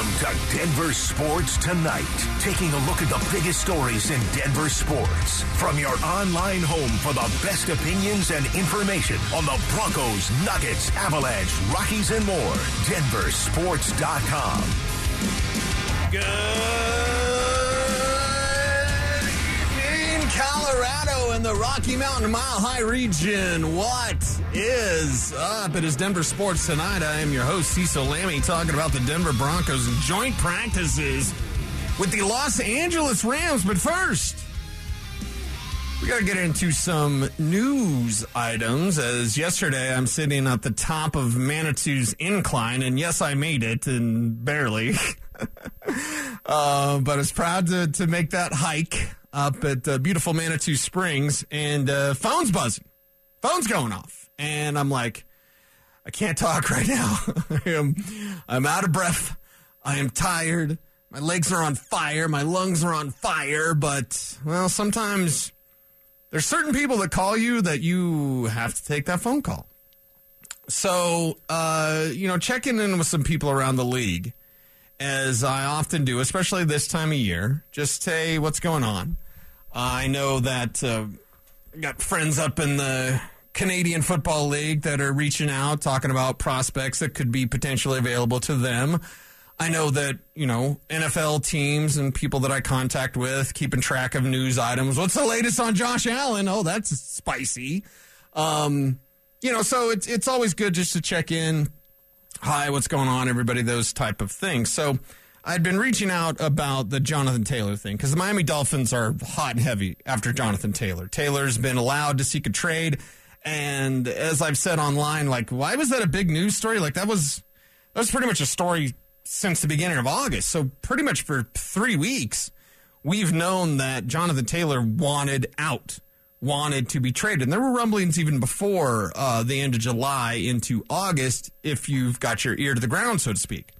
Welcome to Denver Sports Tonight. Taking a look at the biggest stories in Denver sports from your online home for the best opinions and information on the Broncos, Nuggets, Avalanche, Rockies, and more. DenverSports.com. Good Colorado in the Rocky Mountain Mile High region. What is up? It is Denver Sports Tonight. I am your host, Cecil Lammey, talking about the Denver Broncos and joint practices with the Los Angeles Rams. But first, we got to get into some news items. As yesterday, I'm sitting at the top of Manitou's incline, and yes, I made it, and barely. uh, but I was proud to, to make that hike up at uh, beautiful Manitou Springs, and uh, phone's buzzing, phone's going off, and I'm like, I can't talk right now. I'm, I'm out of breath. I am tired. My legs are on fire. My lungs are on fire. But well, sometimes there's certain people that call you that you have to take that phone call. So, uh, you know, checking in with some people around the league as I often do, especially this time of year. Just say what's going on. I know that uh, got friends up in the Canadian Football League that are reaching out, talking about prospects that could be potentially available to them. I know that, you know, NFL teams and people that I contact with, keeping track of news items. What's the latest on Josh Allen? Oh, that's spicy. Um, you know, so it's it's always good just to check in, hi, what's going on, everybody, those type of things. So I'd been reaching out about the Jonathan Taylor thing because the Miami Dolphins are hot and heavy after Jonathan Taylor. Taylor's been allowed to seek a trade. And as I've said online, like, why was that a big news story? Like, that was, that was pretty much a story since the beginning of August. So, pretty much for three weeks, we've known that Jonathan Taylor wanted out wanted to be traded. And there were rumblings even before uh, the end of July into August, if you've got your ear to the ground, so to speak.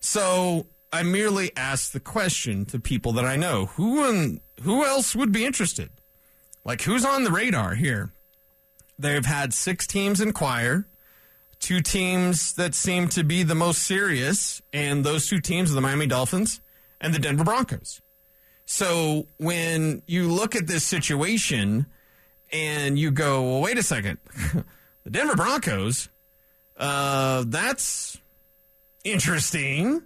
So I merely asked the question to people that I know who and who else would be interested. Like who's on the radar here? They've had six teams inquire, two teams that seem to be the most serious, and those two teams are the Miami Dolphins and the Denver Broncos. So when you look at this situation and you go, well, wait a second, the Denver Broncos, uh, that's interesting.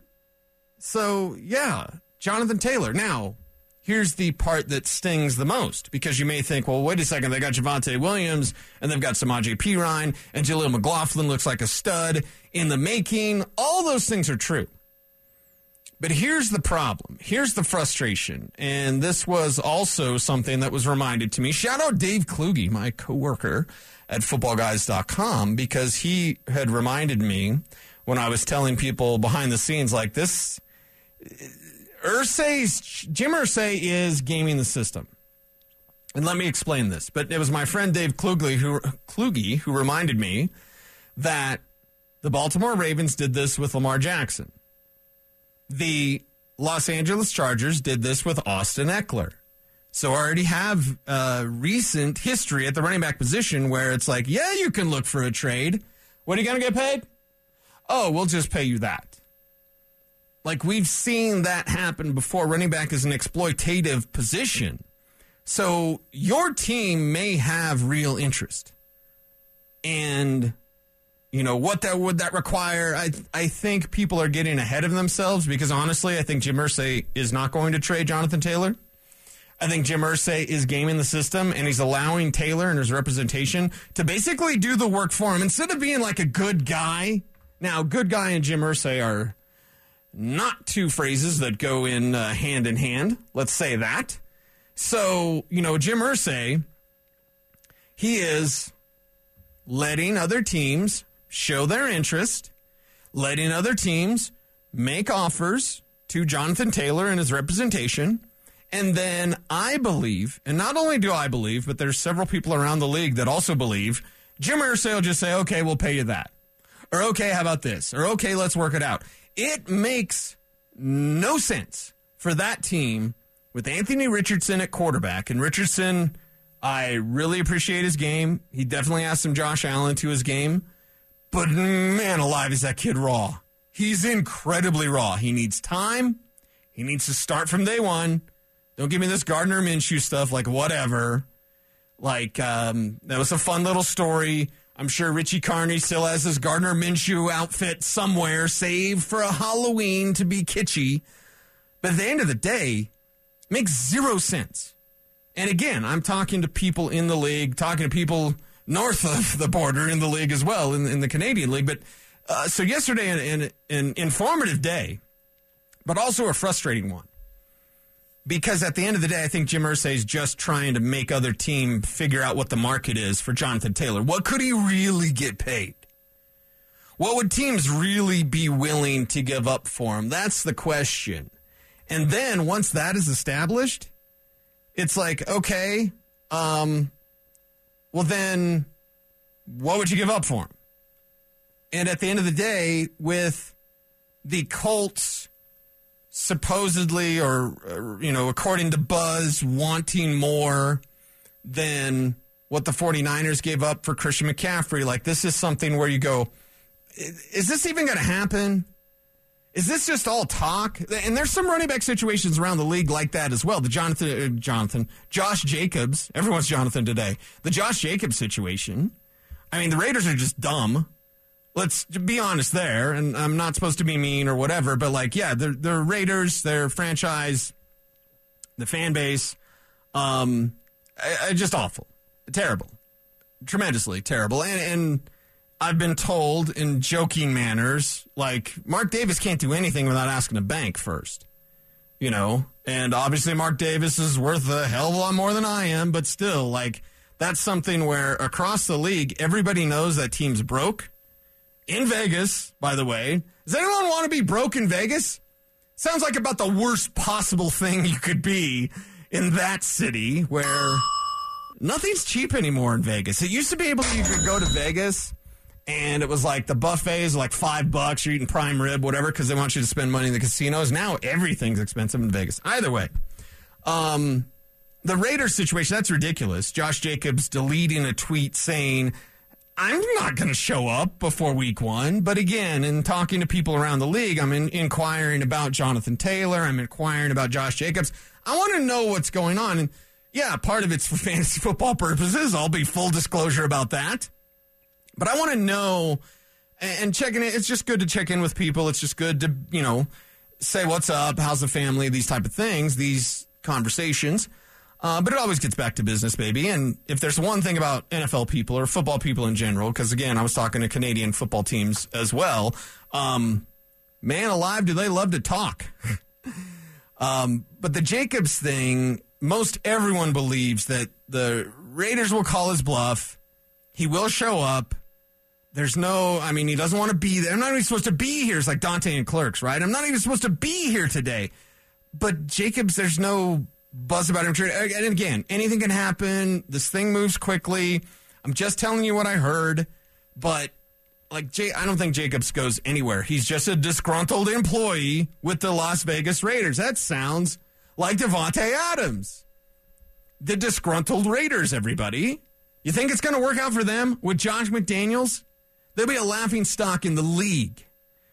So, yeah, Jonathan Taylor. Now, here's the part that stings the most because you may think, well, wait a second, they got Javonte Williams and they've got Samaje Perine and Jaleel McLaughlin looks like a stud in the making. All those things are true. But here's the problem. Here's the frustration. And this was also something that was reminded to me. Shout out Dave Kluge, my coworker at footballguys.com, because he had reminded me when I was telling people behind the scenes like this. Irsay's, Jim Irsay is gaming the system. And let me explain this. But it was my friend Dave Kluge who, Kluge who reminded me that the Baltimore Ravens did this with Lamar Jackson the Los Angeles Chargers did this with Austin Ekeler. So already have uh, recent history at the running back position where it's like, yeah, you can look for a trade. What are you going to get paid? Oh, we'll just pay you that. Like we've seen that happen before. Running back is an exploitative position. So your team may have real interest. And you know what that would that require? I i think people are getting ahead of themselves because honestly i think jim Irsay is not going to trade jonathan taylor. I think jim Irsay is gaming the system and he's allowing taylor and his representation to basically do the work for him. Instead of being like a good guy now good guy and jim Irsay are not two phrases that go in uh, hand in hand. Let's say that. So you know jim Irsay he is letting other teams show their interest, letting other teams make offers to Jonathan Taylor and his representation. And then I believe, and not only do I believe, but there's several people around the league that also believe, Jim Irsay will just say, okay, we'll pay you that. Or okay, how about this? Or okay, let's work it out. It makes no sense for that team with Anthony Richardson at quarterback. And Richardson, I really appreciate his game. He definitely has some Josh Allen to his game. But man alive, is that kid raw. He's incredibly raw. He needs time. He needs to start from day one. Don't give me this Gardner Minshew stuff, like whatever. Like, um, that was a fun little story. I'm sure Richie Carney still has his Gardner Minshew outfit somewhere, save for a Halloween to be kitschy. But at the end of the day, makes zero sense. And again, I'm talking to people in the league, talking to people north of the border in the league as well, in, in the Canadian league. But uh, so yesterday, an, an, an informative day, but also a frustrating one. Because at the end of the day, I think Jim Irsay is just trying to make other team figure out what the market is for Jonathan Taylor. What could he really get paid? What would teams really be willing to give up for him? That's the question. And then once that is established, it's like, okay, um, well then what would you give up for him? And at the end of the day, with the Colts supposedly, or, or, you know, according to Buzz, wanting more than what the 49ers gave up for Christian McCaffrey, like this is something where you go, is this even going to happen? Is this just all talk? And there's some running back situations around the league like that as well. The Jonathan, uh, Jonathan, Josh Jacobs, everyone's Jonathan today. The Josh Jacobs situation. I mean, the Raiders are just dumb let's be honest there. And I'm not supposed to be mean or whatever, but like, yeah, they're, they're Raiders, their franchise, the fan base, um, I, I just awful, terrible, tremendously terrible. And, and I've been told in joking manners, like Mark Davis can't do anything without asking a bank first, you know. And obviously, Mark Davis is worth a hell of a lot more than I am, but still, like that's something where across the league, everybody knows that team's broke in Vegas, by the way. Does anyone want to be broke in Vegas? Sounds like about the worst possible thing you could be in that city where nothing's cheap anymore in Vegas. It used to be able to, you could go to Vegas and it was like the buffets like five bucks, you're eating prime rib, whatever, because they want you to spend money in the casinos. Now everything's expensive in Vegas. Either way. Um, the Raiders situation, that's ridiculous. Josh Jacobs deleting a tweet saying I'm not going to show up before week one. But again, in talking to people around the league, I'm in, inquiring about Jonathan Taylor. I'm inquiring about Josh Jacobs. I want to know what's going on. And yeah, part of it's for fantasy football purposes. I'll be full disclosure about that. But I want to know and checking it. It's just good to check in with people. It's just good to, you know, say what's up, how's the family, these type of things, these conversations. Uh, but it always gets back to business, baby. And if there's one thing about NFL people or football people in general, because again, I was talking to Canadian football teams as well. Um, man alive, do they love to talk? um, but the Jacobs thing, most everyone believes that the Raiders will call his bluff. He will show up. There's no, I mean, he doesn't want to be there. I'm not even supposed to be here. It's like Dante and Clerks, right? I'm not even supposed to be here today. But Jacobs, there's no buzz about him. And again, anything can happen. This thing moves quickly. I'm just telling you what I heard, but like Jay, I don't think Jacobs goes anywhere. He's just a disgruntled employee with the Las Vegas Raiders. That sounds like Davante Adams. The disgruntled Raiders, everybody. You think it's going to work out for them with Josh McDaniels? They'll be a laughing stock in the league.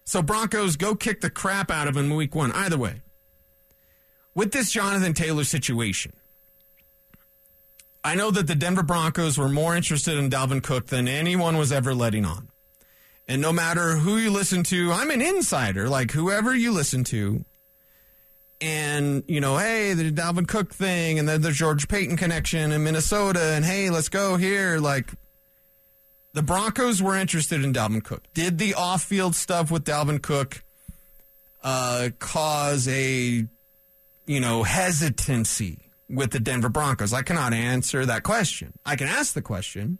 So Broncos go kick the crap out of him week one. Either way with this Jonathan Taylor situation, I know that the Denver Broncos were more interested in Dalvin Cook than anyone was ever letting on. And no matter who you listen to, I'm an insider, like whoever you listen to. And, you know, hey, the Dalvin Cook thing, and then the George Paton connection in Minnesota, and hey, let's go here. Like, the Broncos were interested in Dalvin Cook. Did the off field stuff with Dalvin Cook uh, cause a you know, hesitancy with the Denver Broncos? I cannot answer that question. I can ask the question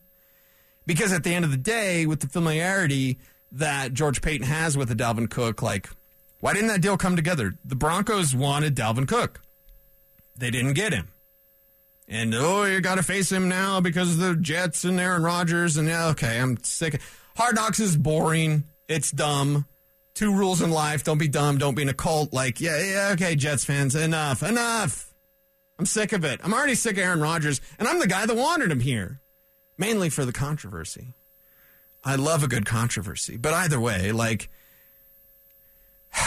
because at the end of the day, with the familiarity that George Paton has with the Dalvin Cook, like, why didn't that deal come together? The Broncos wanted Dalvin Cook. They didn't get him. And oh, you got to face him now because of the Jets and Aaron Rodgers. And yeah, okay, I'm sick. Hard Knocks is boring. It's dumb two rules in life don't be dumb, don't be in a cult. Like, yeah, yeah, okay, Jets fans, enough, enough. I'm sick of it. I'm already sick of Aaron Rodgers, and I'm the guy that wanted him here, mainly for the controversy. I love a good controversy. But either way, like,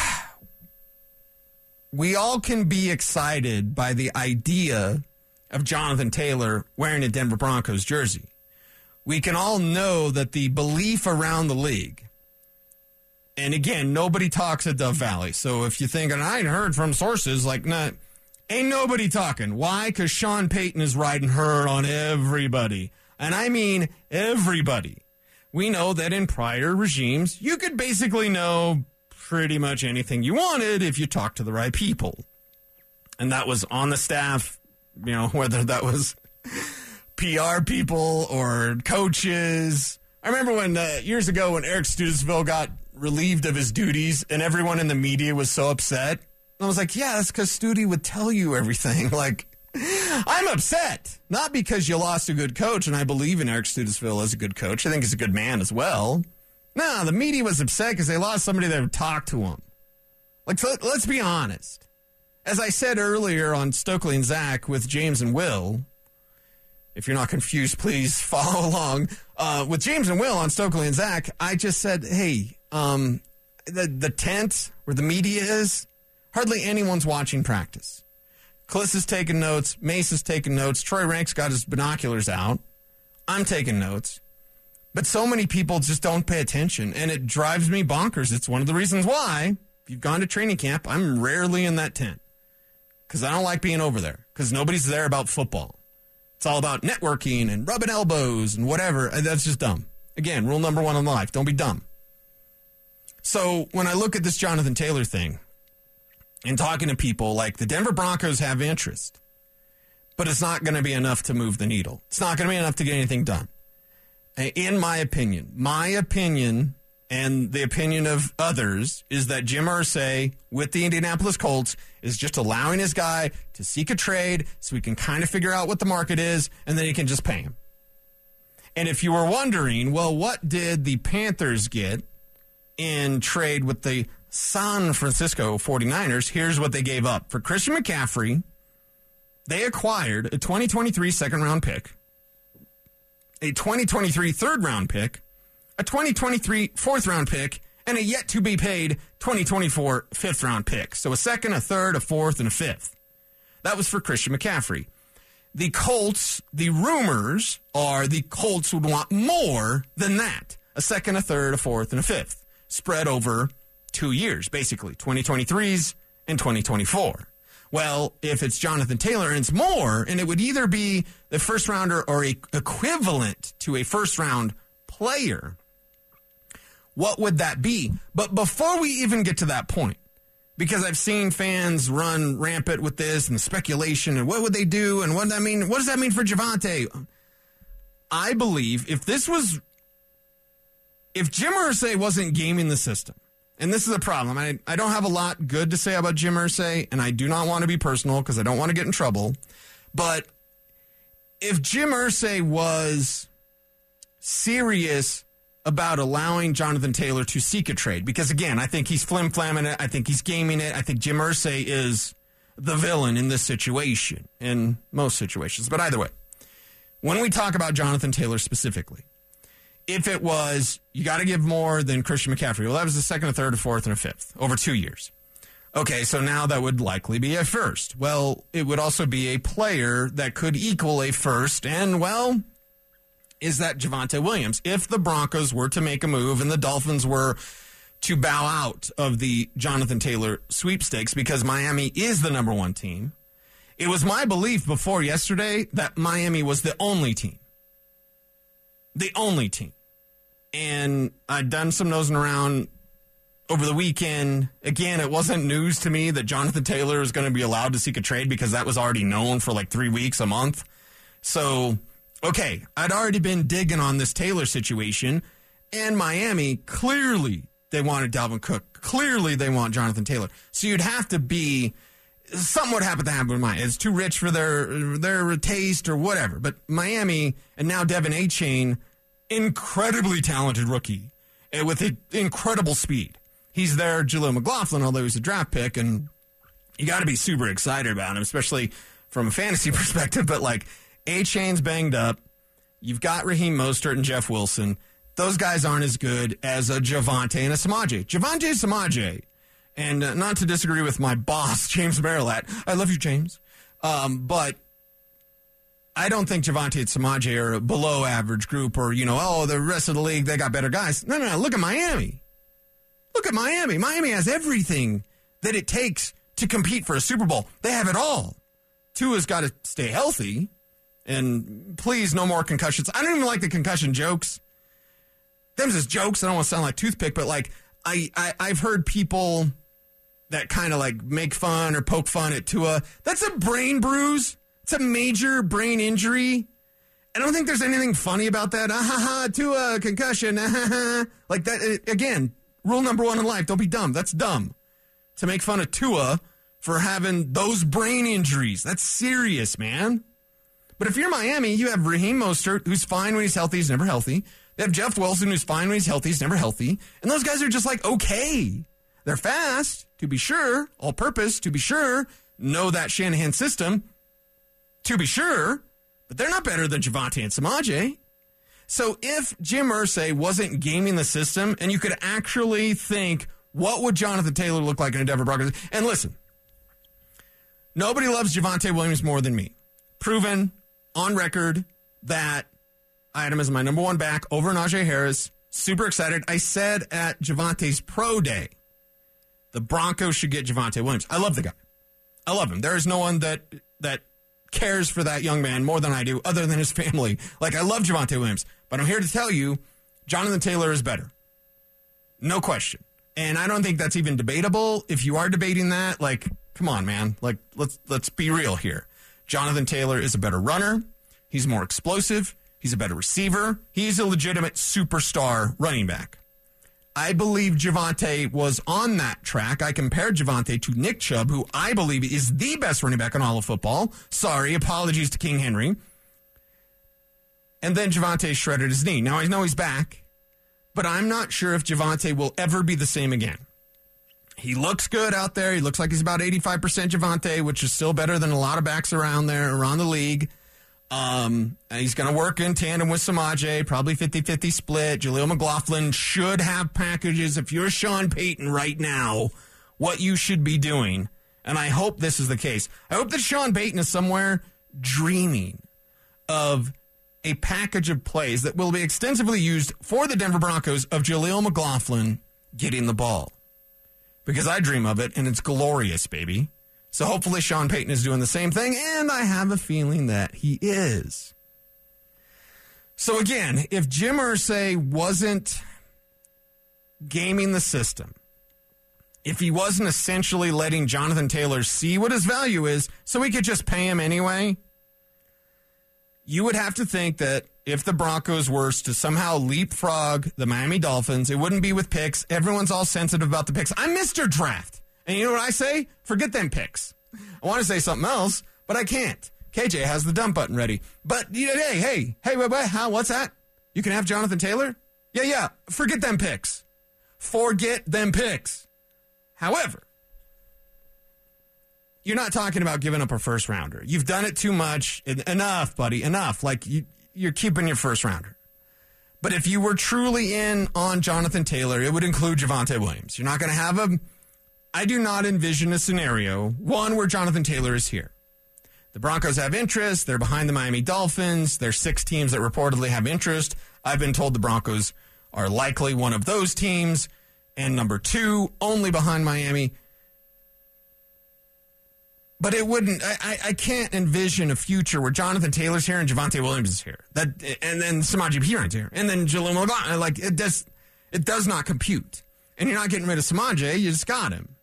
we all can be excited by the idea of Jonathan Taylor wearing a Denver Broncos jersey. We can all know that the belief around the league, and again, nobody talks at Dove Valley. So if you think, and I heard from sources like, nah, ain't nobody talking. Why? Because Sean Payton is riding herd on everybody. And I mean everybody. We know that in prior regimes, you could basically know pretty much anything you wanted if you talked to the right people. And that was on the staff, you know, whether that was PR people or coaches. I remember when uh, years ago when Eric Studesville got relieved of his duties and everyone in the media was so upset. I was like, yeah, that's because Studi would tell you everything. Like, I'm upset. Not because you lost a good coach, and I believe in Eric Studesville as a good coach. I think he's a good man as well. No, the media was upset because they lost somebody that would talk to them. Like, so let's be honest. As I said earlier on Stokley and Zach with James and Will, if you're not confused, please follow along. Uh, with James and Will on Stokley and Zach, I just said, hey, um, the, the tent where the media is, hardly anyone's watching practice. Klis is taking notes. Mace is taking notes. Troy Renck's got his binoculars out. I'm taking notes. But so many people just don't pay attention, and it drives me bonkers. It's one of the reasons why, if you've gone to training camp, I'm rarely in that tent because I don't like being over there because nobody's there about football. It's all about networking and rubbing elbows and whatever. And that's just dumb. Again, rule number one in life don't be dumb. So when I look at this Jonathan Taylor thing and talking to people, like the Denver Broncos have interest, but it's not going to be enough to move the needle. It's not going to be enough to get anything done. In my opinion, my opinion and the opinion of others is that Jim Irsay with the Indianapolis Colts is just allowing his guy to seek a trade so we can kind of figure out what the market is and then he can just pay him. And if you were wondering, well, what did the Panthers get in trade with the San Francisco 49ers? Here's what they gave up. For Christian McCaffrey, they acquired a 2023 second round pick, a 2023 third round pick, a 2023 fourth round pick, and a yet to be paid 2024 fifth round pick. So a second, a third, a fourth, and a fifth. That was for Christian McCaffrey. The Colts, the rumors are the Colts would want more than that a second, a third, a fourth, and a fifth, spread over two years, basically 2023s and 2024. Well, if it's Jonathan Taylor and it's more, and it would either be the first rounder or a equivalent to a first round player, what would that be? But before we even get to that point, because I've seen fans run rampant with this and the speculation and what would they do and what that mean? What does that mean for Javonte? I believe if this was, if Jim Irsay wasn't gaming the system, and this is a problem. I, I don't have a lot good to say about Jim Irsay, and I do not want to be personal because I don't want to get in trouble. But if Jim Irsay was serious about allowing Jonathan Taylor to seek a trade because again, I think he's flim flamming it. I think he's gaming it. I think Jim Irsay is the villain in this situation, in most situations. But either way, when we talk about Jonathan Taylor specifically, if it was you got to give more than Christian McCaffrey, well, that was a second, a third, a fourth, and a fifth over two years. Okay, so now that would likely be a first. Well, it would also be a player that could equal a first, and well, is that Javonte Williams. If the Broncos were to make a move and the Dolphins were to bow out of the Jonathan Taylor sweepstakes because Miami is the number one team, it was my belief before yesterday that Miami was the only team. The only team. And I'd done some nosing around over the weekend. Again, it wasn't news to me that Jonathan Taylor is going to be allowed to seek a trade because that was already known for like three weeks, a month. So okay, I'd already been digging on this Taylor situation, and Miami clearly they wanted Dalvin Cook. Clearly they want Jonathan Taylor. So you'd have to be something would happen to happen with Miami. It's too rich for their their taste or whatever. But Miami and now De'Von Achane, incredibly talented rookie with incredible speed. He's there, Jaleel McLaughlin, although he's a draft pick, and you got to be super excited about him, especially from a fantasy perspective. But like Achane's banged up. You've got Raheem Mostert and Jeff Wilson. Those guys aren't as good as a Javonte and a Samaje. Javonte Samaje And uh, not to disagree with my boss, James Merilatt. I love you, James. Um, but I don't think Javonte and Samaje are a below average group or, you know, oh, the rest of the league, they got better guys. No, no, no. Look at Miami. Look at Miami. Miami has everything that it takes to compete for a Super Bowl. They have it all. Tua's got to stay healthy. And please, no more concussions. I don't even like the concussion jokes. Them's just jokes. I don't want to sound like toothpick, but like I, I I've heard people that kind of like make fun or poke fun at Tua. That's a brain bruise. It's a major brain injury. I don't think there's anything funny about that. Ah, ha, ha, Tua, concussion. Ah, ha, ha. Like that. Again, rule number one in life don't be dumb. That's dumb. To make fun of Tua for having those brain injuries. That's serious, man. But if you're Miami, you have Raheem Mostert, who's fine when he's healthy, he's never healthy. They have Jeff Wilson, who's fine when he's healthy, he's never healthy. And those guys are just like, okay. They're fast, to be sure, all purpose, to be sure, know that Shanahan system, to be sure, but they're not better than Javonte and Samaje. So if Jim Irsay wasn't gaming the system and you could actually think, what would Jonathan Taylor look like in a Denver Broncos? And listen, nobody loves Javonte Williams more than me. Proven on record that I had him as my number one back over Najee Harris. Super excited. I said at Javonte's pro day, the Broncos should get Javonte Williams. I love the guy. I love him. There is no one that that cares for that young man more than I do, other than his family. Like I love Javonte Williams, but I'm here to tell you, Jonathan Taylor is better. No question. And I don't think that's even debatable. If you are debating that, like, come on, man. Like, let's let's be real here. Jonathan Taylor is a better runner. He's more explosive. He's a better receiver. He's a legitimate superstar running back. I believe Javonte was on that track. I compared Javonte to Nick Chubb, who I believe is the best running back in all of football. Sorry, apologies to King Henry. And then Javonte shredded his knee. Now I know he's back, but I'm not sure if Javonte will ever be the same again. He looks good out there. He looks like he's about 85% Javonte, which is still better than a lot of backs around there, around the league. Um, he's going to work in tandem with Samaje, probably 50 50 split. Jaleel McLaughlin should have packages. If you're Sean Payton right now, what you should be doing, and I hope this is the case, I hope that Sean Payton is somewhere dreaming of a package of plays that will be extensively used for the Denver Broncos of Jaleel McLaughlin getting the ball. Because I dream of it, and it's glorious, baby. So hopefully Sean Payton is doing the same thing, and I have a feeling that he is. So again, if Jim Irsay wasn't gaming the system, if he wasn't essentially letting Jonathan Taylor see what his value is, so he could just pay him anyway, you would have to think that if the Broncos were to somehow leapfrog the Miami Dolphins, it wouldn't be with picks. Everyone's all sensitive about the picks. I'm Mr. Draft. And you know what I say? Forget them picks. I want to say something else, but I can't. KJ has the dump button ready. But hey, hey, hey, wait, wait, how? What's that? You can have Jonathan Taylor? Yeah, yeah. Forget them picks. Forget them picks. However, you're not talking about giving up a first rounder. You've done it too much. Enough, buddy. Enough. Like you, you're keeping your first rounder. But if you were truly in on Jonathan Taylor, it would include Javonte Williams. You're not going to have a I do not envision a scenario, one where Jonathan Taylor is here. The Broncos have interest. They're behind the Miami Dolphins. There's six teams that reportedly have interest. I've been told the Broncos are likely one of those teams. And number two, only behind Miami. But it wouldn't. I, I can't envision a future where Jonathan Taylor's here and Javonte Williams is here. That and then Samaje Perine's here, and then Jaleel McLaughlin. Uh, like it does, it does not compute. And you're not getting rid of Samaje. You just got him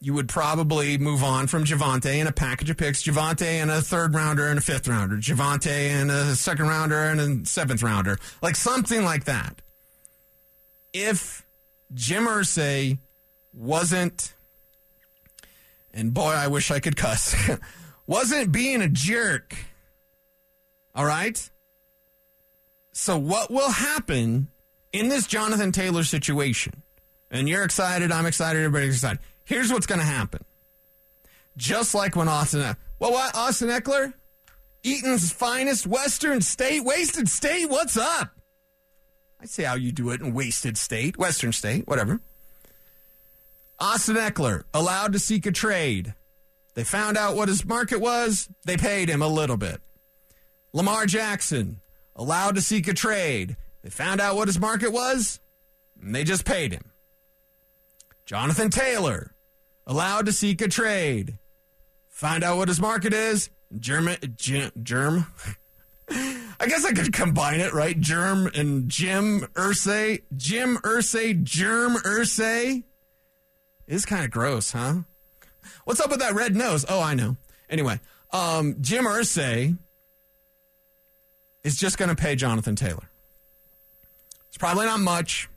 you would probably move on from Javonte in a package of picks, Javonte and a third rounder and a fifth rounder, Javonte and a second rounder and a seventh rounder, like something like that. If Jim Irsay wasn't, and boy, I wish I could cuss, wasn't being a jerk, all right? So, what will happen in this Jonathan Taylor situation? And you're excited, I'm excited, everybody's excited Here's what's going to happen. Just like when Austin, well, what Austin Ekeler, Eaton's finest Western State, Wasted State. What's up? I see how you do it in Wasted State, Western State, whatever. Austin Ekeler allowed to seek a trade. They found out what his market was. They paid him a little bit. Lamar Jackson allowed to seek a trade. They found out what his market was. And they just paid him. Jonathan Taylor allowed to seek a trade. Find out what his market is. Germ, germ, germ. I guess I could combine it, right? Germ and Jim Irsay. Jim Irsay, Germ Irsay. Is kind of gross, huh? What's up with that red nose? Oh, I know. Anyway, um, Jim Irsay is just going to pay Jonathan Taylor. It's probably not much.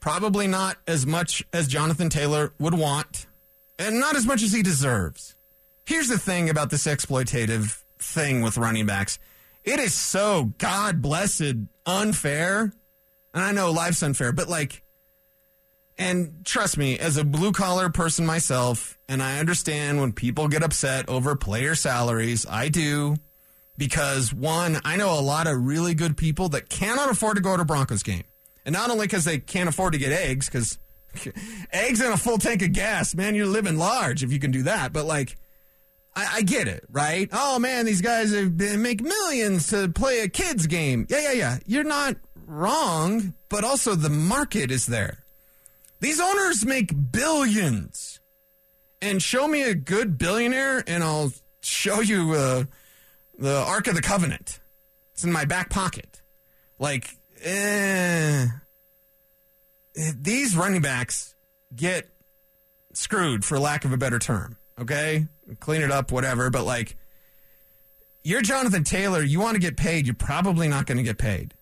Probably not as much as Jonathan Taylor would want, and not as much as he deserves. Here's the thing about this exploitative thing with running backs it is so God blessed unfair. And I know life's unfair, but like, and trust me, as a blue collar person myself, and I understand when people get upset over player salaries, I do. Because one, I know a lot of really good people that cannot afford to go to Broncos game. And not only because they can't afford to get eggs, because eggs and a full tank of gas, man, you're living large if you can do that. But like, I, I get it, right? Oh man, these guys have been make millions to play a kids game. Yeah, yeah, yeah. You're not wrong, but also the market is there. These owners make billions. And show me a good billionaire, and I'll show you uh, the Ark of the Covenant. It's in my back pocket. Like, eh, these running backs get screwed, for lack of a better term. Okay, clean it up, whatever. But like, you're Jonathan Taylor. You want to get paid. You're probably not going to get paid.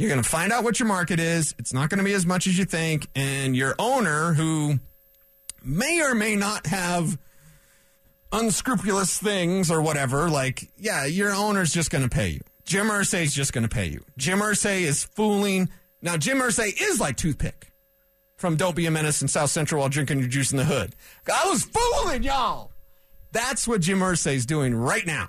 You're going to find out what your market is. It's not going to be as much as you think. And your owner, who may or may not have unscrupulous things or whatever, like, yeah, your owner's just going to pay you. Jim Irsay's just going to pay you. Jim Irsay is fooling. Now, Jim Irsay is like Toothpick from Don't Be a Menace in South Central while drinking your juice in the hood. I was fooling y'all. That's what Jim Irsay's doing right now.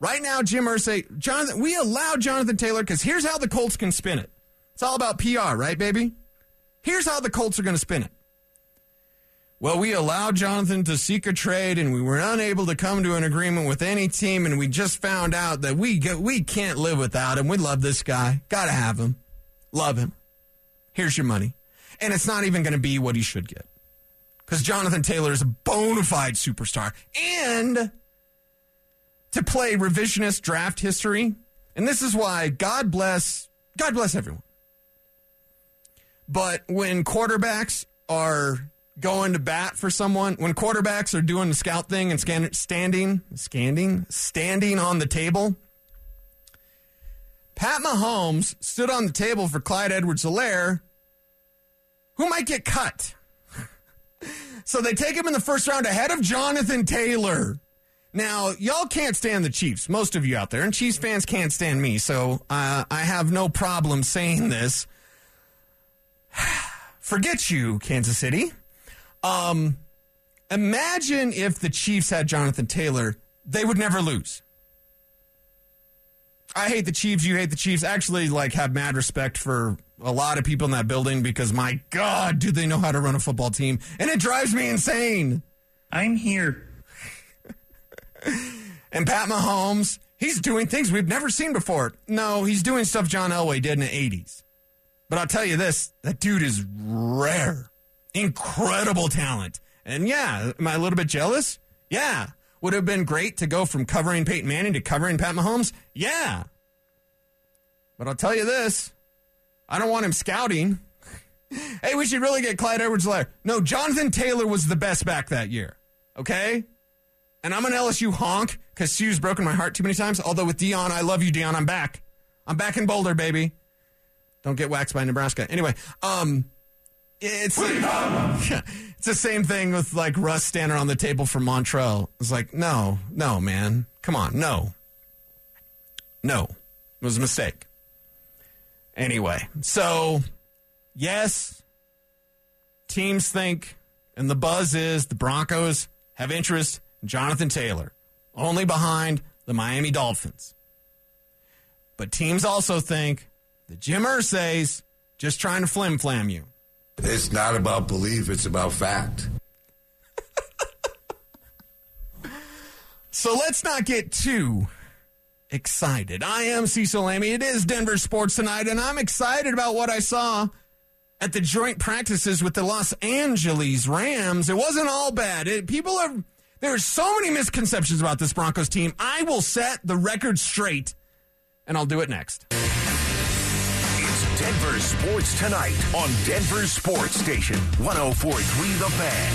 Right now, Jim Irsay, Jonathan, we allow Jonathan Taylor because here's how the Colts can spin it. It's all about PR, right, baby? Here's how the Colts are going to spin it. Well, we allowed Jonathan to seek a trade, and we were unable to come to an agreement with any team, and we just found out that we get, we can't live without him. We love this guy. Got to have him. Love him. Here's your money, and it's not even going to be what he should get because Jonathan Taylor is a bona fide superstar, and to play revisionist draft history, and this is why God bless God bless everyone. But when quarterbacks are going to bat for someone, when quarterbacks are doing the scout thing and scan, standing, standing, standing on the table, Pat Mahomes stood on the table for Clyde Edwards-Helaire, who might get cut. so they take him in the first round ahead of Jonathan Taylor. Now, y'all can't stand the Chiefs, most of you out there, and Chiefs fans can't stand me, so uh, I have no problem saying this. Forget you, Kansas City. Um, imagine if the Chiefs had Jonathan Taylor, they would never lose. I hate the Chiefs. You hate the Chiefs. Actually, like, have mad respect for a lot of people in that building because my God, do they know how to run a football team? And it drives me insane. I'm here. And Pat Mahomes, he's doing things we've never seen before. No, he's doing stuff John Elway did in the 80s. But I'll tell you this that dude is rare incredible talent. And yeah, am I a little bit jealous? Yeah. Would have been great to go from covering Peyton Manning to covering Pat Mahomes? Yeah. But I'll tell you this I don't want him scouting. hey, we should really get Clyde Edwards Helaire. No, Jonathan Taylor was the best back that year. Okay? And I'm an LSU honk because Sue's broken my heart too many times. Although with Deion, I love you, Deion. I'm back. I'm back in Boulder, baby. Don't get waxed by Nebraska. Anyway, um, it's it's the same thing with like Russ standing on the table for Montrell. It's like, no, no, man, come on, no, no, it was a mistake. Anyway, so yes, teams think, and the buzz is the Broncos have interest in Jonathan Taylor, only behind the Miami Dolphins. But teams also think that Jim Irsay's just trying to flim flam you. It's not about belief, it's about fact. So let's not get too excited. I am Cecil Lammey. It is Denver Sports Tonight, and I'm excited about what I saw at the joint practices with the Los Angeles Rams. It wasn't all bad. It, people are there's so many misconceptions about this Broncos team. I will set the record straight, and I'll do it next. It's Denver Sports Tonight on Denver Sports Station 1043 The Fan.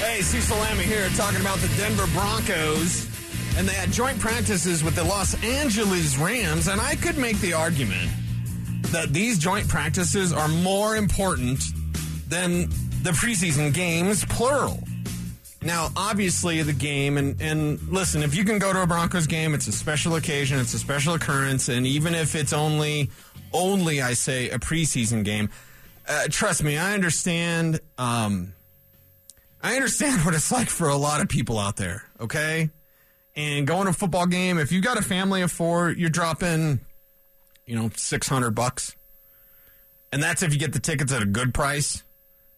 Hey, Cecil Lammey here talking about the Denver Broncos. And they had joint practices with the Los Angeles Rams. And I could make the argument that these joint practices are more important than the preseason games, plural. Now, obviously, the game, and, and listen, if you can go to a Broncos game, it's a special occasion, it's a special occurrence, and even if it's only, only, I say, a preseason game, uh, trust me, I understand. Um, I understand what it's like for a lot of people out there, okay? And going to a football game, if you've got a family of four, you're dropping, you know, 600 bucks. And that's if you get the tickets at a good price.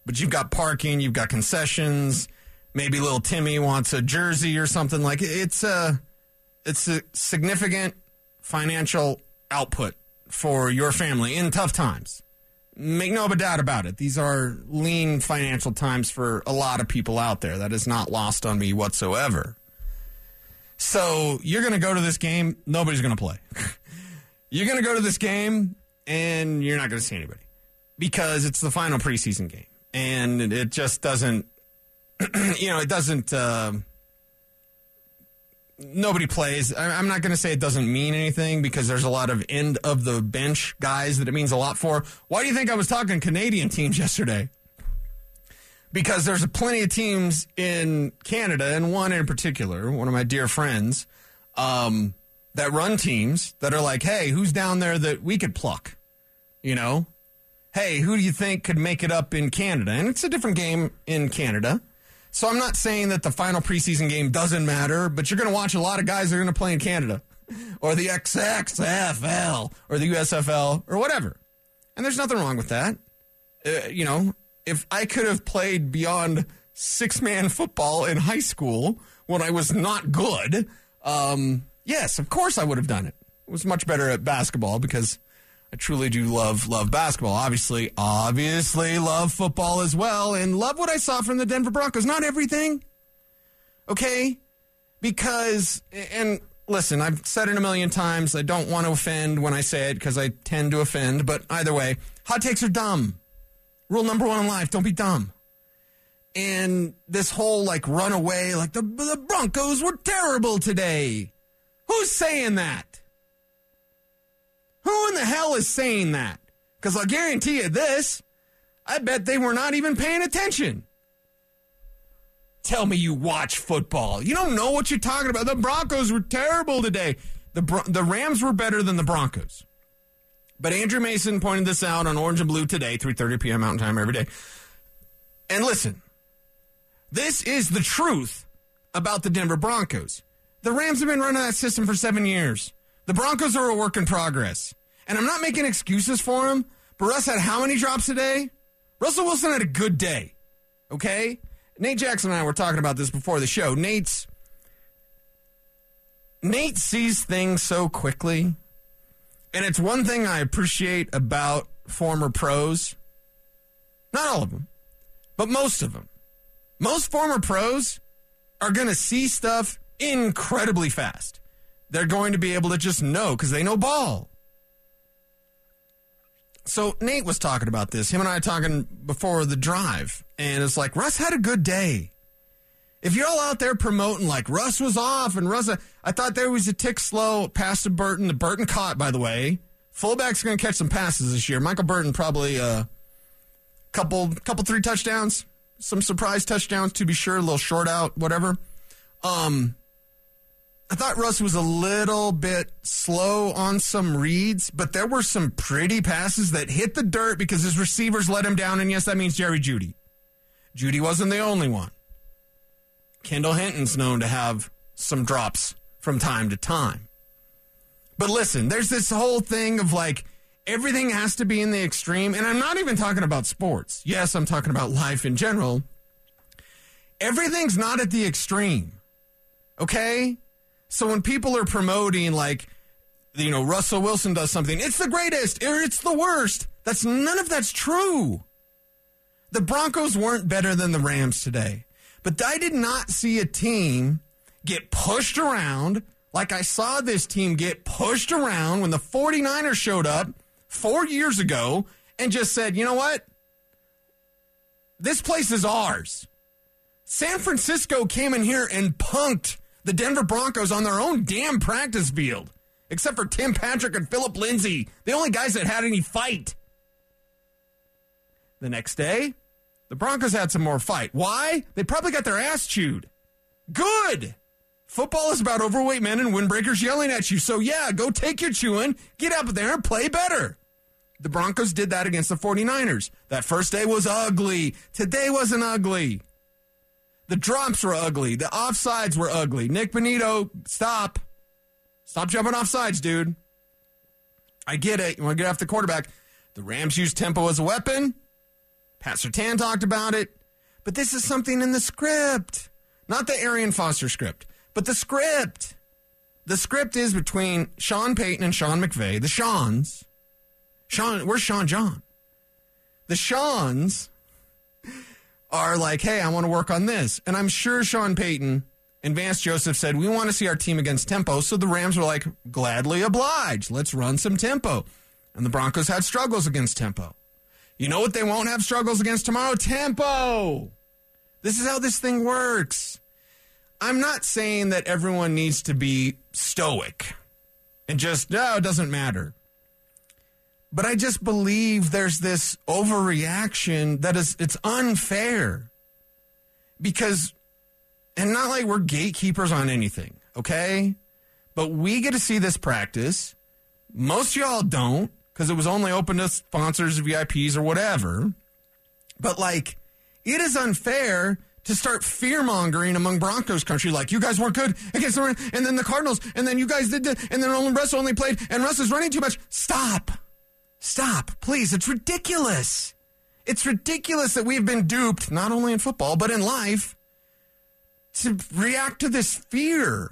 But you've got parking, you've got concessions. Maybe little Timmy wants a jersey or something like it's a it's a significant financial output for your family in tough times. Make no doubt about it. These are lean financial times for a lot of people out there. That is not lost on me whatsoever. So you're going to go to this game. Nobody's going to play. you're going to go to this game and you're not going to see anybody because it's the final preseason game and it just doesn't you know it doesn't uh, nobody plays. I'm not going to say it doesn't mean anything because there's a lot of end of the bench guys that it means a lot for. Why do you think i was talking canadian teams yesterday? Because there's plenty of teams in canada and one in particular one of my dear friends um, that run teams that are like hey who's down there that we could pluck? You know hey, who do you think could make it up in Canada? And it's a different game in Canada. So I'm not saying that the final preseason game doesn't matter, but you're going to watch a lot of guys that are going to play in Canada or the XXFL or the USFL or whatever. And there's nothing wrong with that. Uh, you know, if I could have played beyond six man football in high school when I was not good, um, yes, of course I would have done it. I was much better at basketball because I truly do love love basketball. Obviously, obviously love football as well, and love what I saw from the Denver Broncos. Not everything, okay? Because and listen, I've said it a million times. I don't want to offend when I say it because I tend to offend. But either way, hot takes are dumb. Rule number one in life: don't be dumb. And this whole like runaway, like the the Broncos were terrible today. Who's saying that? Who in the hell is saying that? Because I'll guarantee you this I bet they were not even paying attention. Tell me you watch football. You don't know what you're talking about. The Broncos were terrible today. The, the Rams were better than the Broncos. But Andrew Mason pointed this out on Orange and Blue today, 3.30 p.m. Mountain Time every day. And listen, this is the truth about the Denver Broncos. The Rams have been running that system for seven years. The Broncos are a work in progress. And I'm not making excuses for him, but Russ had how many drops a day? Russell Wilson had a good day. Okay? Nate Jackson and I were talking about this before the show. Nate's Nate sees things so quickly. And it's one thing I appreciate about former pros. Not all of them, but most of them. Most former pros are going to see stuff incredibly fast they're going to be able to just know because they know ball. So Nate was talking about this. Him and I talking before the drive, and it's like Russ had a good day. If you're all out there promoting like Russ was off and Russ, I thought there was a tick slow pass to Burton. The Burton caught, by the way. Fullback's are going to catch some passes this year. Michael Burton probably a uh, couple, couple three touchdowns, some surprise touchdowns to be sure, a little short out, whatever. Um, I thought Russ was a little bit slow on some reads, but there were some pretty passes that hit the dirt because his receivers let him down. And yes, that means Jerry Jeudy. Jeudy wasn't the only one. Kendall Hinton's known to have some drops from time to time. But listen, there's this whole thing of like, everything has to be in the extreme. And I'm not even talking about sports. Yes, I'm talking about life in general. Everything's not at the extreme. Okay? So when people are promoting, like, you know, Russell Wilson does something, it's the greatest or it's the worst. That's none of that's true. The Broncos weren't better than the Rams today. But I did not see a team get pushed around like I saw this team get pushed around when the 49ers showed up four years ago and just said, you know what? This place is ours. San Francisco came in here and punked the Denver Broncos on their own damn practice field, except for Tim Patrick and Philip Lindsay, the only guys that had any fight. The next day, the Broncos had some more fight. Why? They probably got their ass chewed. Good. Football is about overweight men and windbreakers yelling at you. So, yeah, go take your chewing, get up there and play better. The Broncos did that against the 49ers. That first day was ugly. Today wasn't ugly. The drops were ugly. The offsides were ugly. Nik Bonitto, stop. Stop jumping off sides, dude. I get it. You want to get off the quarterback. The Rams use tempo as a weapon. Pat Surtain talked about it. But this is something in the script. Not the Arian Foster script, but the script. The script is between Sean Payton and Sean McVay, the Seans. Sean, where's Sean John? The Seans are like, hey, I want to work on this. And I'm sure Sean Payton and Vance Joseph said, we want to see our team against tempo. So the Rams were like, gladly obliged. Let's run some tempo. And the Broncos had struggles against tempo. You know what they won't have struggles against tomorrow? Tempo. This is how this thing works. I'm not saying that everyone needs to be stoic and just, no, it doesn't matter. But I just believe there's this overreaction that is, it's unfair. Because, and not like we're gatekeepers on anything, okay? But we get to see this practice. Most y'all don't because it was only open to sponsors, VIPs, or whatever. But like, it is unfair to start fear mongering among Broncos country. Like, you guys weren't good against the and then the Cardinals, and then you guys did, and then only Russ only played, and Russ is running too much. Stop, stop, please. It's ridiculous. It's ridiculous that we've been duped, not only in football but in life, to react to this fear.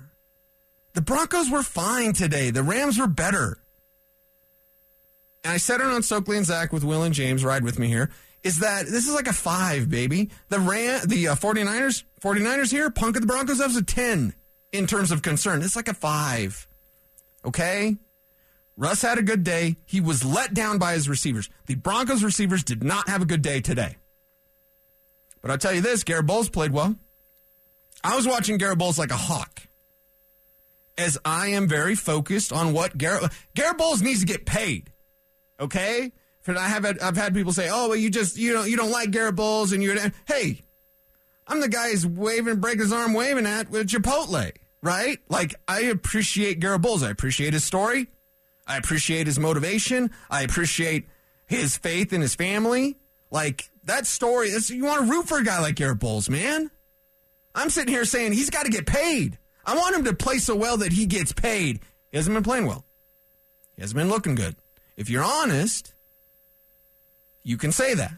The Broncos were fine today. The Rams were better and I said it on Stokley and Zach with Will and James, ride with me here, is that this is like a five, baby. The Ram, the uh, 49ers, 49ers here, punk at the Broncos, that was a 10 in terms of concern. It's like a five. Okay? Russ had a good day. He was let down by his receivers. The Broncos receivers did not have a good day today. But I'll tell you this Garrett Bolles played well. I was watching Garrett Bolles like a hawk. As I am very focused on what Garrett Garrett Bolles needs to get paid. Okay, and I have had, I've had people say, "Oh, well, you just you don't you don't like Garrett Bolles," and you're hey, I'm the guy who's waving, break his arm, waving at with Chipotle, right? Like I appreciate Garrett Bolles. I appreciate his story. I appreciate his motivation. I appreciate his faith in his family. Like that story. you want to root for a guy like Garrett Bolles, man. I'm sitting here saying he's got to get paid. I want him to play so well that he gets paid. He hasn't been playing well. He hasn't been looking good. If you're honest, you can say that.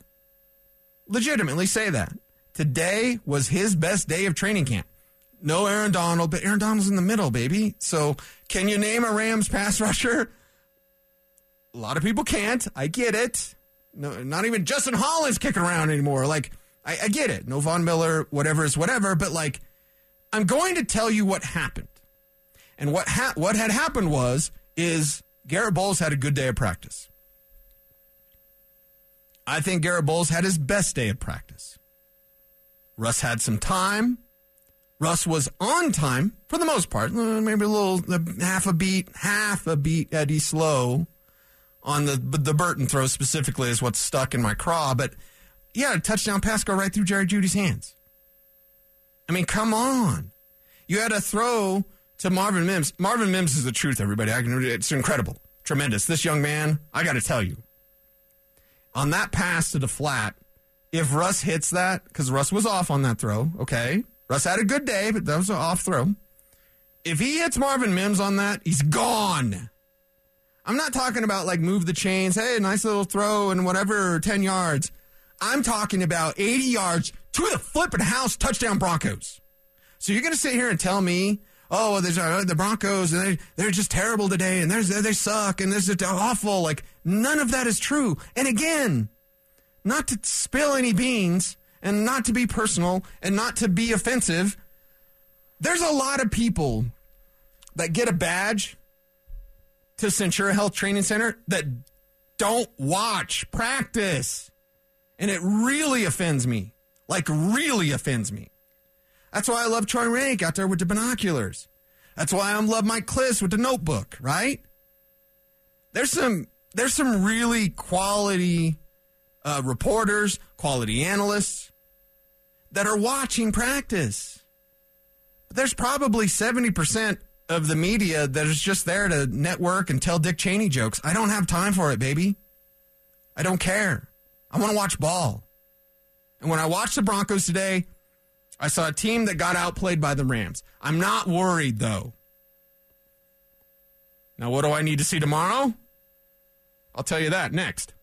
Legitimately say that. Today was his best day of training camp. No Aaron Donald, but Aaron Donald's in the middle, baby. So can you name a Rams pass rusher? A lot of people can't. I get it. No, not even Justin Hollins kicking around anymore. Like, I, I get it. No Von Miller, whatever is whatever. But like, I'm going to tell you what happened. And what ha- what had happened was is Garrett Bolles had a good day of practice. I think Garrett Bolles had his best day of practice. Russ had some time. Russ was on time for the most part, uh, maybe a little half a beat, half a beat Eddie slow on the the Burton throw specifically is what's stuck in my craw. But yeah, a touchdown pass go right through Jerry Jeudy's hands. I mean, come on. You had a throw to Marvin Mims. Marvin Mims is the truth, everybody. Can, it's incredible, tremendous. This young man, I got to tell you, on that pass to the flat, if Russ hits that, because Russ was off on that throw, okay. Russ had a good day, but that was an off throw. If he hits Marvin Mims on that, he's gone. I'm not talking about like move the chains, hey, nice little throw and whatever, 10 yards. I'm talking about 80 yards to the flipping house touchdown Broncos. So you're going to sit here and tell me, oh, well, there's uh, the Broncos and they, they're just terrible today and there's, they suck and this is awful. Like none of that is true. And again, not to spill any beans and not to be personal and not to be offensive. There's a lot of people that get a badge to Centura Health Training Center that don't watch practice. And it really offends me. Like, really offends me. That's why I love Troy Renck out there with the binoculars. That's why I love Mike Klis with the notebook, right? There's some there's some really quality uh, reporters, quality analysts that are watching practice. There's probably 70% of the media that is just there to network and tell Dick Cheney jokes. I don't have time for it, baby. I don't care. I want to watch ball. And when I watched the Broncos today, I saw a team that got outplayed by the Rams. I'm not worried, though. Now, what do I need to see tomorrow? I'll tell you that next.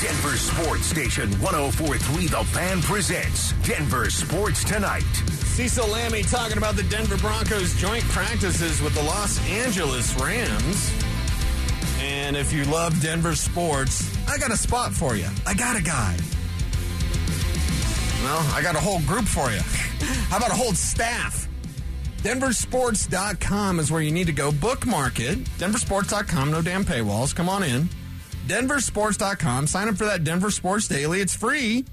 Denver Sports Station 1043 The Fan presents Denver Sports Tonight. Cecil Lammey talking about the Denver Broncos joint practices with the Los Angeles Rams. And if you love Denver sports, I got a spot for you. I got a guy. Well, I got a whole group for you. How about a whole staff? Denversports.com is where you need to go. Bookmark it. Denversports.com, no damn paywalls. Come on in. Denversports.com. Sign up for that Denver Sports Daily. It's free.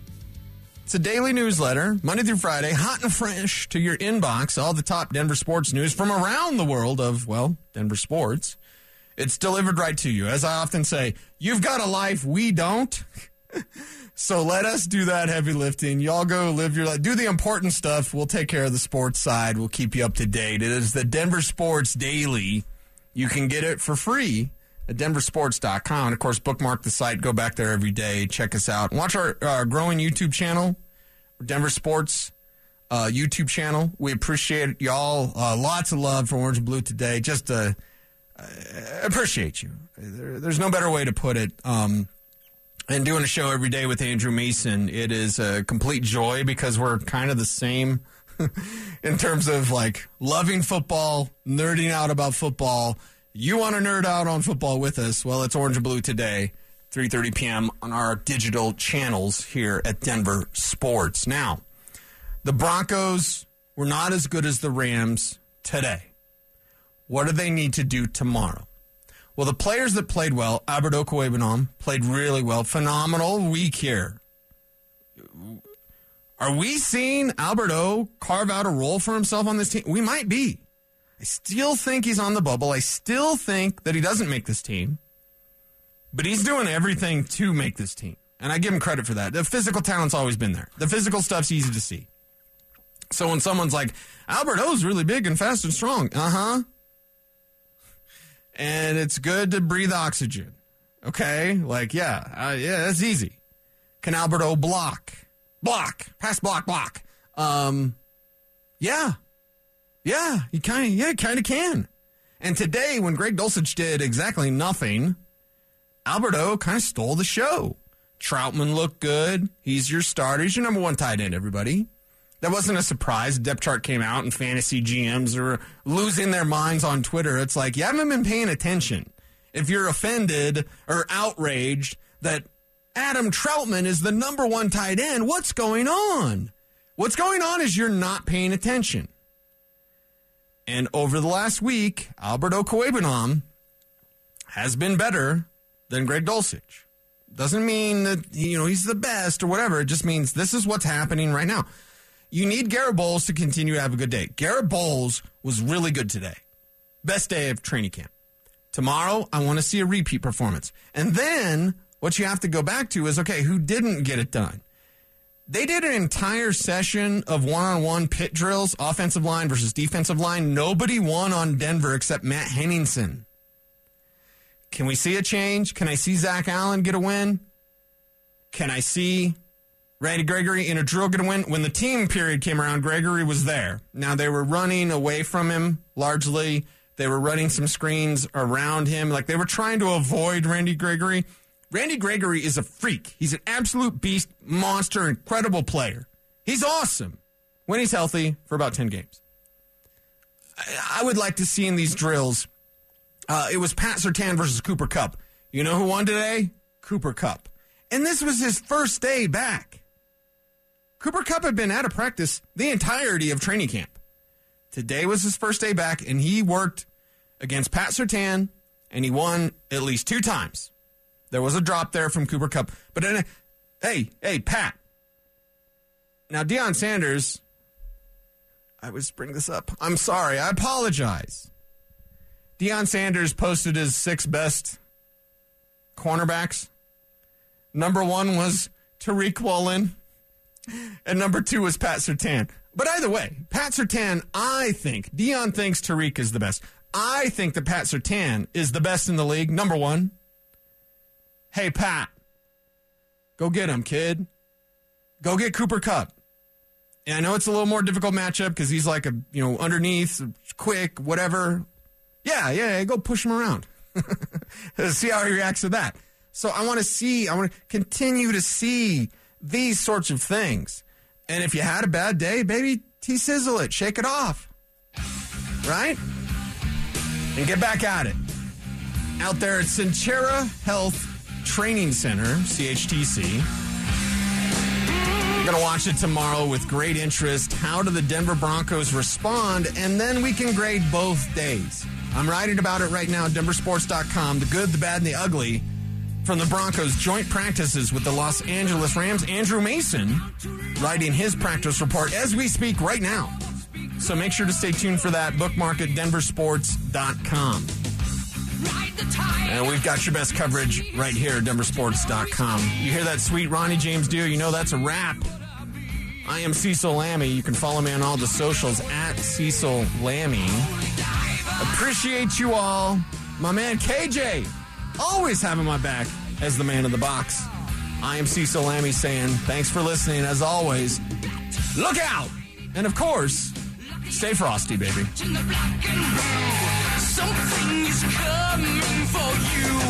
It's a daily newsletter, Monday through Friday, hot and fresh to your inbox. All the top Denver sports news from around the world of, well, Denver sports. It's delivered right to you. As I often say, you've got a life, we don't. so let us do that heavy lifting. Y'all go live your life. Do the important stuff. We'll take care of the sports side. We'll keep you up to date. It is the Denver Sports Daily. You can get it for free at denversports.com. Of course, bookmark the site. Go back there every day. Check us out. Watch our uh, growing YouTube channel, Denver Sports uh, YouTube channel. We appreciate y'all. Uh, lots of love for Orange and Blue today. Just uh, appreciate you. There, there's no better way to put it. Um, and doing a show every day with Andrew Mason, it is a complete joy because we're kind of the same in terms of like loving football, nerding out about football. You want to nerd out on football with us? Well, it's Orange and Blue today, 3:30 p.m. on our digital channels here at Denver Sports. Now, the Broncos were not as good as the Rams today. What do they need to do tomorrow? Well, the players that played well, Albert Okwuegbunam played really well. Phenomenal week here. Are we seeing Albert O carve out a role for himself on this team? We might be. I still think he's on the bubble. I still think that he doesn't make this team. But he's doing everything to make this team. And I give him credit for that. The physical talent's always been there. The physical stuff's easy to see. So when someone's like, Albert O's really big and fast and strong. Uh huh and it's good to breathe oxygen. Okay, like yeah, uh, yeah, that's easy. Can Albert O block, block, pass, block, block? Um, yeah, yeah, you kind of, yeah, kind of can. And today, when Greg Dulcich did exactly nothing, Albert O kind of stole the show. Trautman looked good. He's your starter. He's your number one tight end, everybody. That wasn't a surprise. Depth chart came out and fantasy GMs are losing their minds on Twitter. It's like, you haven't been paying attention. If you're offended or outraged that Adam Trautman is the number one tight end, what's going on? What's going on is you're not paying attention. And over the last week, Albert Okwuegbunam has been better than Greg Dulcich. Doesn't mean that you know he's the best or whatever. It just means this is what's happening right now you need Garrett Bolles to continue to have a good day. Garrett Bolles was really good today. Best day of training camp. Tomorrow, I want to see a repeat performance. And then what you have to go back to is okay, who didn't get it done? They did an entire session of one on one pit drills, offensive line versus defensive line. Nobody won on Denver except Matt Henningsen. Can we see a change? Can I see Zach Allen get a win? Can I see Randy Gregory in a drill get a win. When the team period came around, Gregory was there. Now they were running away from him largely, They were running some screens around him. Like they were trying to avoid Randy Gregory. Randy Gregory is a freak. He's an absolute beast, monster, incredible player. He's awesome when he's healthy for about 10 games. I, I would like to see in these drills, uh, it was Pat Surtain versus Cooper Kupp. You know who won today? Cooper Kupp. And this was his first day back. Cooper Kupp had been out of practice the entirety of training camp. Today was his first day back, and he worked against Pat Surtain, and he won at least two times. There was a drop there from Cooper Kupp. But then, hey, hey, Pat. Now, Deion Sanders, I was bring this up. I'm sorry. I apologize. Deion Sanders posted his six best cornerbacks. Number one was Tariq Woolen, and number two was Pat Surtain. But either way, Pat Surtain, I think, Deion thinks Tariq is the best. I think that Pat Surtain is the best in the league, number one. Hey, Pat, go get him, kid. Go get Cooper Kupp. And I know it's a little more difficult matchup because he's like a, you know, underneath, quick, whatever. Yeah, yeah, go push him around. see how he reacts to that. So I want to see, I want to continue to see these sorts of things. And if you had a bad day, baby, T sizzle it, shake it off. Right? And get back at it. Out there at Centura Health Training Center, CHTC. I'm going to watch it tomorrow with great interest. How do the Denver Broncos respond? And then we can grade both days. I'm writing about it right now denversports.com. The good, the bad, and the ugly from the Broncos' joint practices with the Los Angeles Rams. Andrew Mason writing his practice report as we speak right now. So make sure to stay tuned for that. Bookmark at denversports.com. And we've got your best coverage right here at denversports.com. You hear that sweet Ronnie James Dio? You know that's a wrap. I am Cecil Lammey. You can follow me on all the socials at Cecil Lammey. Appreciate you all. My man KJ, always having my back as the man of the box. I am Cecil Lammey saying thanks for listening. As always, look out! And of course, stay frosty, baby. Coming for you.